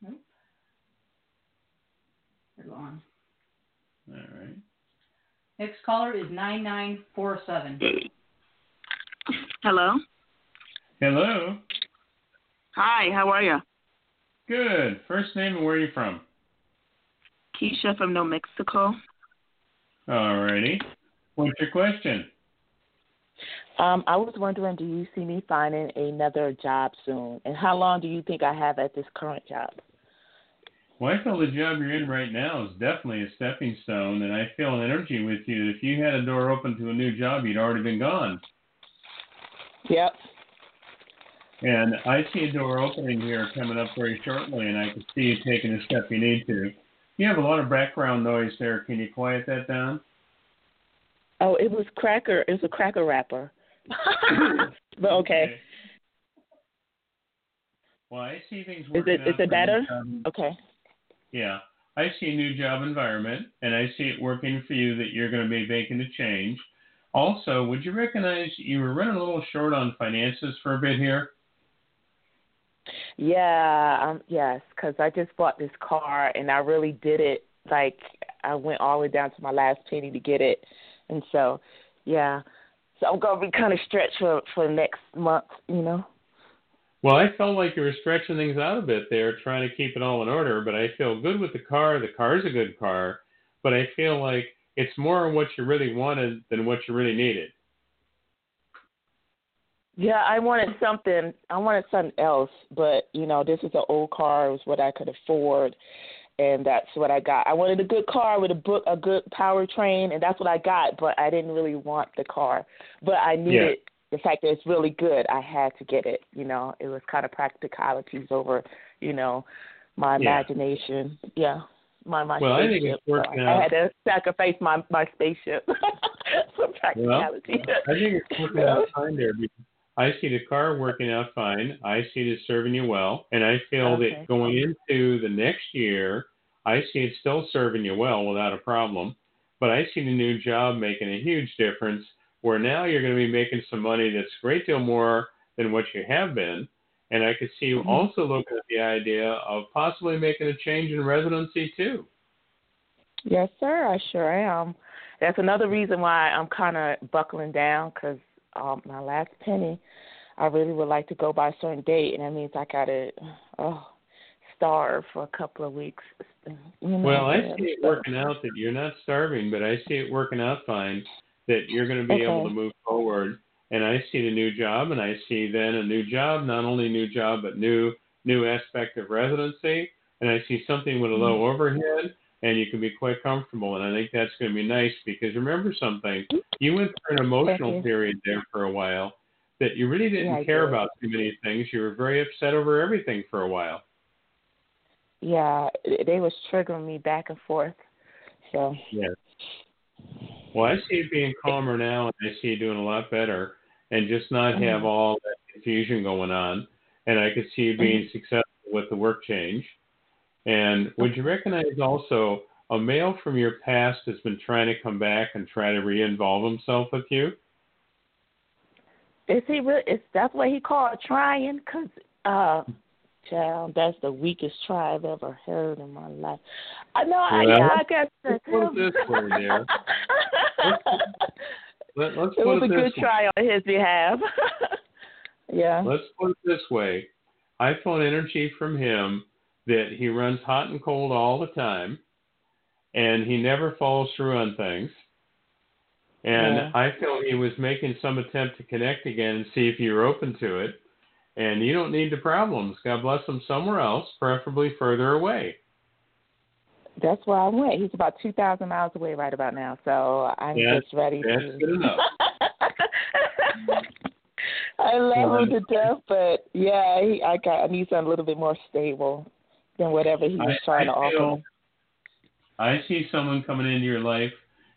Nope. All right. Next caller is nine nine four seven. Hello. Hello. Hi. How are you? Good. First name and where are you from? Keisha from New Mexico. All righty. What's your question? Um, I was wondering, do you see me finding another job soon? And how long do you think I have at this current job? Well, I feel the job you're in right now is definitely a stepping stone, and I feel an energy with you. If you had a door open to a new job, you'd already been gone. Yep. And I see a door opening here coming up very shortly, and I can see you taking the step you need to. You have a lot of background noise there. Can you quiet that down? Oh, it was cracker. It was a cracker wrapper. but okay. Well, I see things Is working it out is it better? um, Okay. Yeah. I see a new job environment, and I see it working for you that you're going to be making a change. Also, would you recognize you were running a little short on finances for a bit here? Yeah, um, yes, because I just bought this car and I really did it. Like I went all the way down to my last penny to get it, and so yeah, so I'm gonna be kind of stretched for for next month, you know. Well, I felt like you were stretching things out a bit there, trying to keep it all in order, but I feel good with the car. The car's a good car, but I feel like it's more what you really wanted than what you really needed. Yeah, I wanted something. I wanted something else, but you know, this is an old car. It was what I could afford, and that's what I got. I wanted a good car with a book, a good powertrain, and that's what I got. But I didn't really want the car, but I needed the fact that it's really good. I had to get it. You know, it was kind of practicalities over, you know, my Yeah. imagination. Yeah, my my Well, I think spaceship. it's working so I, out. I had to sacrifice my my spaceship for Well, practicality. I think it's working out fine there because I see the car working out fine. I see it serving you well, and I feel Okay. that going into the next year, I see it still serving you well without a problem. But I see the new job making a huge difference. Where now you're going to be making some money that's a great deal more than what you have been. And I could see you Mhm. also looking at the idea of possibly making a change in residency too. Yes, sir. I sure am. That's another reason why I'm kind of buckling down because um, my last penny, I really would like to go by a certain date, and that means I gotta oh starve for a couple of weeks. You know, Well, I see it working out that you're not starving, but I see it working out fine that you're going to be able to move forward. And I see the new job, and I see then a new job, not only new job, but new new aspect of residency. And I see something with a low Mm-hmm. overhead, and you can be quite comfortable. And I think that's going to be nice because remember something, you went through an emotional period there for a while that you really didn't Yeah, care did. about too many things. You were very upset over everything for a while. Yeah, they was triggering me back and forth. So Yes. Well, I see you being calmer now, and I see you doing a lot better, and just not have Mhm. all that confusion going on. And I could see you being successful with the work change. And would you recognize also a male from your past has been trying to come back and try to re-involve himself with you? is he really? Is that's what he called trying? Cause uh, Child, that's the weakest try I've ever heard in my life. I know. I, Well, yeah, I guess let's that's put it this way, dear. Let, let's it was it a good way. try on his behalf. yeah. Let's put it this way. I an energy from him that he runs hot and cold all the time, and he never follows through on things. And Yeah. I feel he was making some attempt to connect again and see if you're open to it. And you don't need the problems. God bless him somewhere else, preferably further away. That's where I went. He's about two thousand miles away right about now, so I'm just ready that's to. good enough. I love him to death, but yeah, he, I got I need something a little bit more stable than whatever he was I- trying to I offer feel- me. I see someone coming into your life,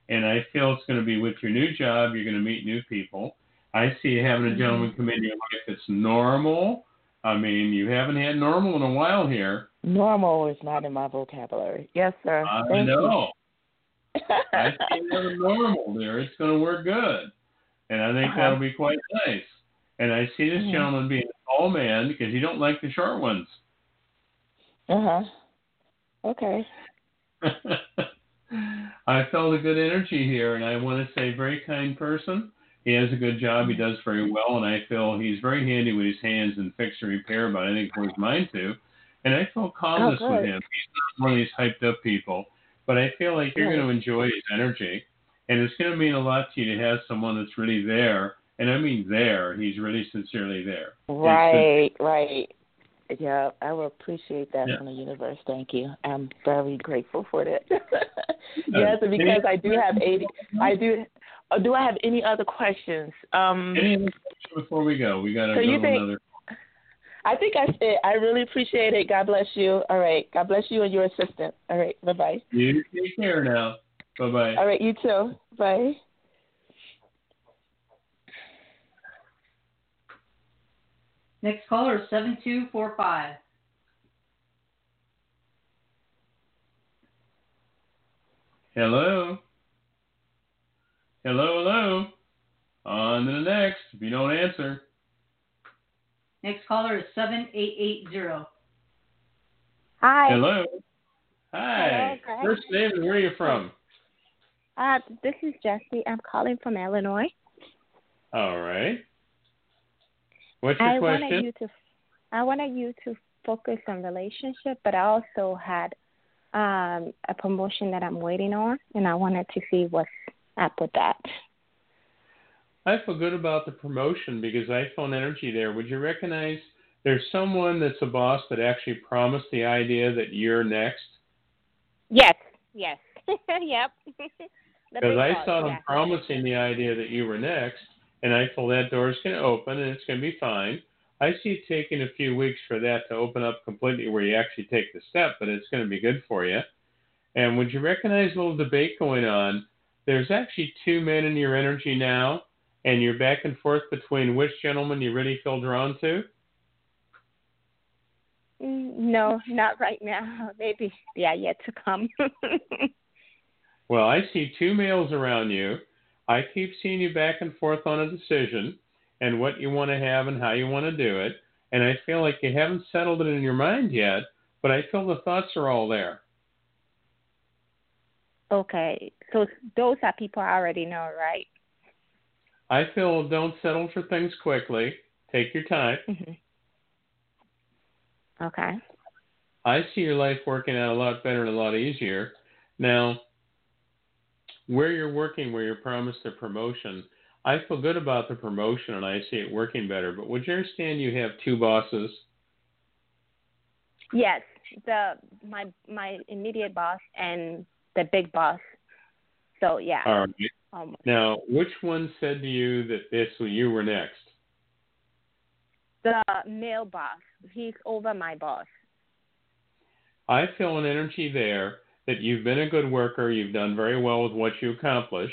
and I feel it's going to be with your new job. You're going to meet new people. I see having a gentleman come into your life that's normal. I mean, you haven't had normal in a while here. Normal is not in my vocabulary. Yes, sir. I Thank know. I see having normal there. It's going to work good, and I think Uh-huh. that'll be quite nice. And I see this Mhm. gentleman being a tall man because you don't like the short ones. Uh huh. Okay. I felt a good energy here, and I want to say, very kind person. He has a good job. He does very well, and I feel he's very handy with his hands and fix and repair, but I think for his mind too. And I feel calmness Oh, with him. He's not one of these hyped up people, but I feel like you're going to enjoy his energy, and it's going to mean a lot to you to have someone that's really there. And I mean there. He's really sincerely there. Right, right. Yeah, I will appreciate that Yeah. from the universe. Thank you. I'm very grateful for that. Uh, yes, and because I do have eighty, I do. Oh, do I have any other questions? Um, before we go? We got to So go think- another. I think I said I really appreciate it. God bless you. All right. God bless you and your assistant. All right. Bye bye. You take care now. Bye bye. All right. You too. Bye. Next caller is 7245. Hello. Hello, hello. On to the next. If you don't answer. Next caller is 7880. Hi. Hello. Hi. Hello, First name and where are you from? Uh, this is Jessie. I'm calling from Illinois. All right. What's your I question? wanted you to, I wanted you to focus on relationship, but I also had um, a promotion that I'm waiting on, and I wanted to see what's up with that. I feel good about the promotion because I feel an energy there. Would you recognize there's someone that's a boss that actually promised the idea that you're next? Yes. Yes. yep. Because I saw them yeah. promising the idea that you were next, and I feel that door's going to open and it's going to be fine. I see it taking a few weeks for that to open up completely where you actually take the step, but it's going to be good for you. And would you recognize a little debate going on? There's actually two men in your energy now, and you're back and forth between which gentleman you really feel drawn to. Mm, No, not right now. Maybe, yeah, yet to come. Well, I see two males around you. I keep seeing you back and forth on a decision and what you want to have and how you want to do it. And I feel like you haven't settled it in your mind yet, but I feel the thoughts are all there. okay, so those are people I already know, right? I feel don't settle for things quickly. Take your time. hmm Okay. I see your life working out a lot better and a lot easier. Now, where you're working, where you're promised a promotion, I feel good about the promotion and I see it working better. But would you understand you have two bosses? Yes, the my my immediate boss and the big boss. So yeah. All right. Um, Now, which one said to you that this you were next? the male boss. He's over my boss. I feel an energy there that you've been a good worker, you've done very well with what you accomplish,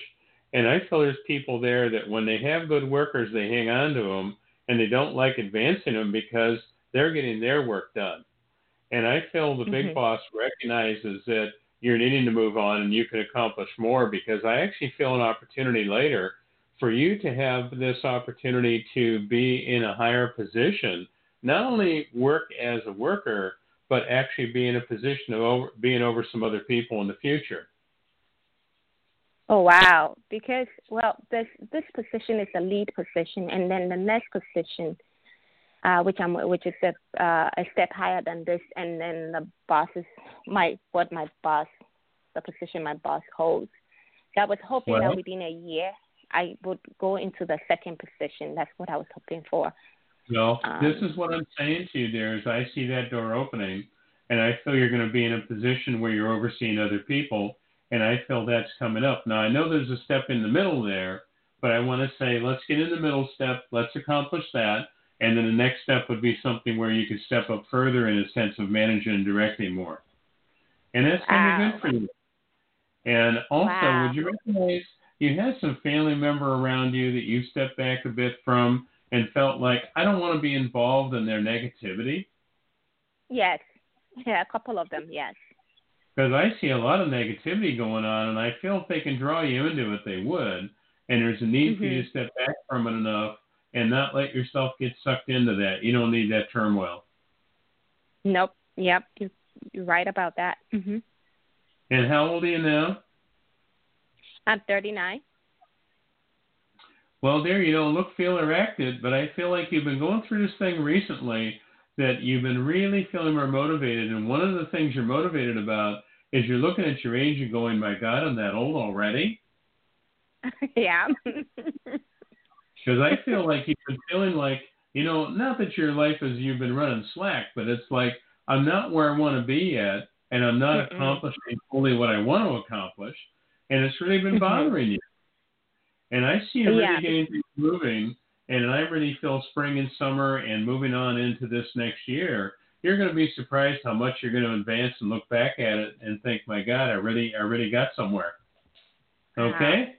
and I feel there's people there that when they have good workers, they hang on to them and they don't like advancing them because they're getting their work done. And I feel the big Mhm. boss recognizes that you're needing to move on and you can accomplish more because I actually feel an opportunity later for you to have this opportunity to be in a higher position not only work as a worker, but actually be in a position of over, being over some other people in the future. Oh wow! Because well, this this position is a lead position, and then the next position, uh, which I'm which is a uh, a step higher than this, and then the boss is my what my boss, the position my boss holds. So I was hoping Well- that within a year I would go into the second position. That's what I was hoping for. No, Um, this is what I'm saying to you, dear, is I see that door opening, and I feel you're going to be in a position where you're overseeing other people, and I feel that's coming up. Now, I know there's a step in the middle there, but I want to say let's get in the middle step, let's accomplish that, and then the next step would be something where you could step up further in a sense of managing and directing more. And that's going to be good for you. And also, Wow. would you recognize you had some family member around you that you stepped back a bit from and felt like I don't want to be involved in their negativity? Yes, yeah, a couple of them. Yes. Because I see a lot of negativity going on, and I feel if they can draw you into it, they would. And there's a need for you to step back from it enough and not let yourself get sucked into that. You don't need that turmoil. Nope. Yep. You, you're right about that. hmm And how old are you now? I'm 39. Well, dear, you don't look, feel, or acted, but I feel like you've been going through this thing recently that you've been really feeling more motivated. And one of the things you're motivated about is you're looking at your age and going, my God, I'm that old already. yeah. Because I feel like you've been feeling like, you know, not that your life is you've been running slack, but it's like, I'm not where I want to be yet, and I'm not Mm-mm. accomplishing fully what I want to accomplish. And it's really been Mhm. bothering you. And I see you really Yeah. getting things moving, and I really feel spring and summer and moving on into this next year. You're going to be surprised how much you're going to advance and look back at it and think, my God, I really, I really got somewhere. Okay?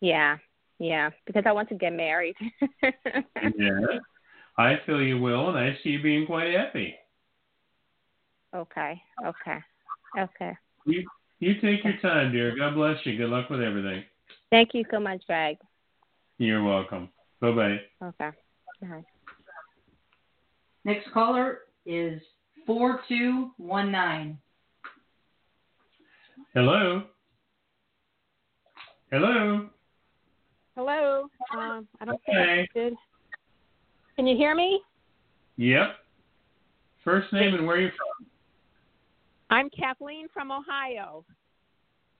Yeah. Yeah. Because I want to get married. yeah. I feel you will, and I see you being quite happy. okay. Okay. Okay. You, you take your time, dear. God bless you. Good luck with everything. Thank you so much, Greg. You're welcome. Bye bye. Okay. Bye. Next caller is 4219. Hello. Hello. Hello. Um, I don't think Hey. I did. Can you hear me? Yep. First name and where are you from? I'm Kathleen from Ohio.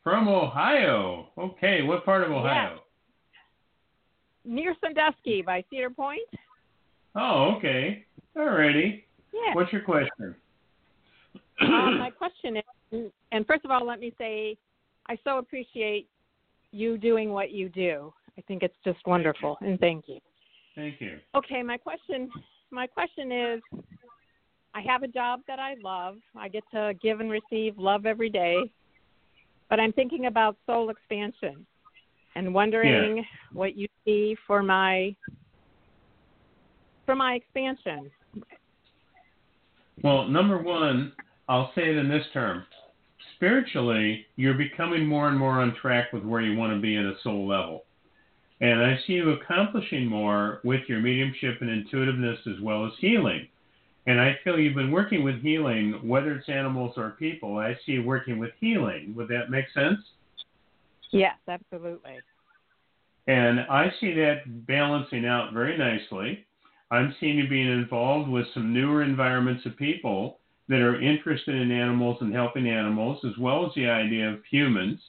From Ohio. Okay. What part of Ohio? Near Sandusky by Cedar Point. Oh, okay. Alrighty. Yeah. What's your question? um, my question is, and first of all, let me say, I so appreciate you doing what you do. I think it's just wonderful, and thank you. Thank you. Okay, my question, my question is, I have a job that I love. I get to give and receive love every day, but I'm thinking about soul expansion, and wondering what you see for my for my expansion. Well, number one, I'll say it in this term. Spiritually, you're becoming more and more on track with where you want to be at a soul level. And I see you accomplishing more with your mediumship and intuitiveness as well as healing. And I feel you've been working with healing, whether it's animals or people. I see you working with healing. Would that make sense? Yes, absolutely. And I see that balancing out very nicely. I'm seeing you being involved with some newer environments of people that are interested in animals and helping animals, as well as the idea of humans.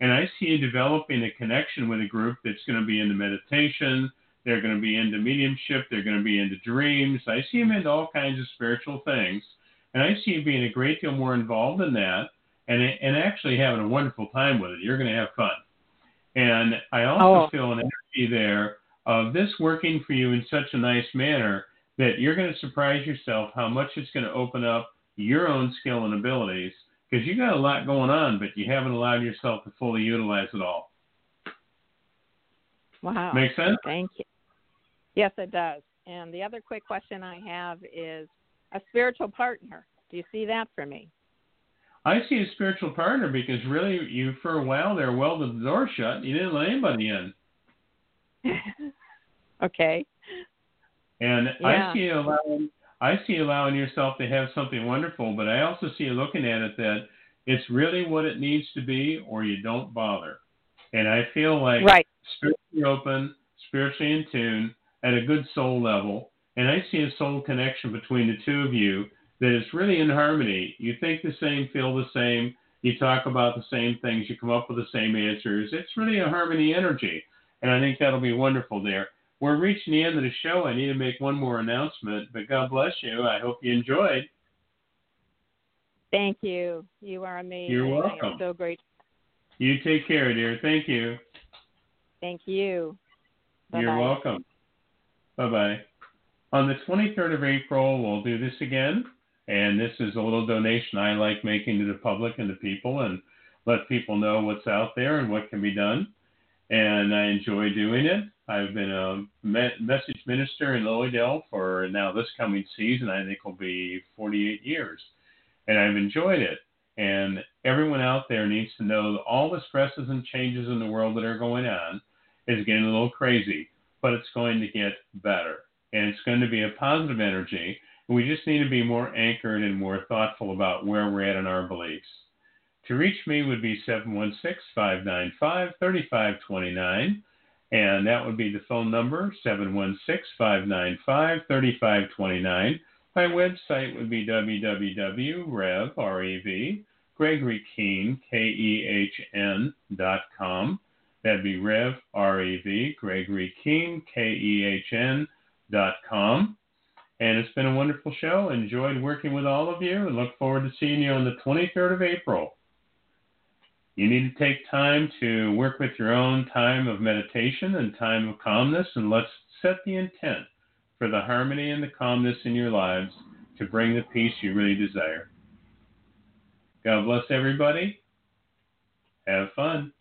And I see you developing a connection with a group that's going to be into meditation. They're going to be into mediumship. They're going to be into dreams. I see them into all kinds of spiritual things. And I see you being a great deal more involved in that and, and actually having a wonderful time with it. You're going to have fun. And I also Oh. feel an energy there of this working for you in such a nice manner that you're going to surprise yourself how much it's going to open up your own skill and abilities because you got a lot going on, but you haven't allowed yourself to fully utilize it all. Wow. Make sense? Thank you. Yes, it does. And the other quick question I have is a spiritual partner. Do you see that for me? I see a spiritual partner because really you for a while there welded the door shut. You didn't let anybody in. okay. And Yeah. I see allowing I see allowing yourself to have something wonderful, but I also see you looking at it that it's really what it needs to be, or you don't bother. And I feel like Right. spiritually open, spiritually in tune, at a good soul level, and I see a soul connection between the two of you that is really in harmony. You think the same, feel the same, you talk about the same things, you come up with the same answers. It's really a harmony energy, and I think that'll be wonderful there. We're reaching the end of the show. I need to make one more announcement, but God bless you. I hope you enjoyed. Thank you. You are amazing. You're welcome. so great. You take care, dear. Thank you. Thank you. You're welcome. Bye bye. On the 23rd of April, we'll do this again. And this is a little donation I like making to the public and the people and let people know what's out there and what can be done. And I enjoy doing it. I've been a me- message minister in Lily Dale for now this coming season, I think will be 48 years. And I've enjoyed it. And everyone out there needs to know that all the stresses and changes in the world that are going on is getting a little crazy, but it's going to get better. And it's going to be a positive energy. And we just need to be more anchored and more thoughtful about where we're at in our beliefs. To reach me would be 716 595 3529. And that would be the phone number 716 595 3529. My website would be www.rev, R-E-V, Gregory Kehn, K-E-H-N dot com. That'd be Rev, R-E-V, Gregory Kehn, K-E-H-N dot com. And it's been a wonderful show. Enjoyed working with all of you and look forward to seeing you on the 23rd of April. You need to take time to work with your own time of meditation and time of calmness, and let's set the intent for the harmony and the calmness in your lives to bring the peace you really desire. God bless everybody. Have fun.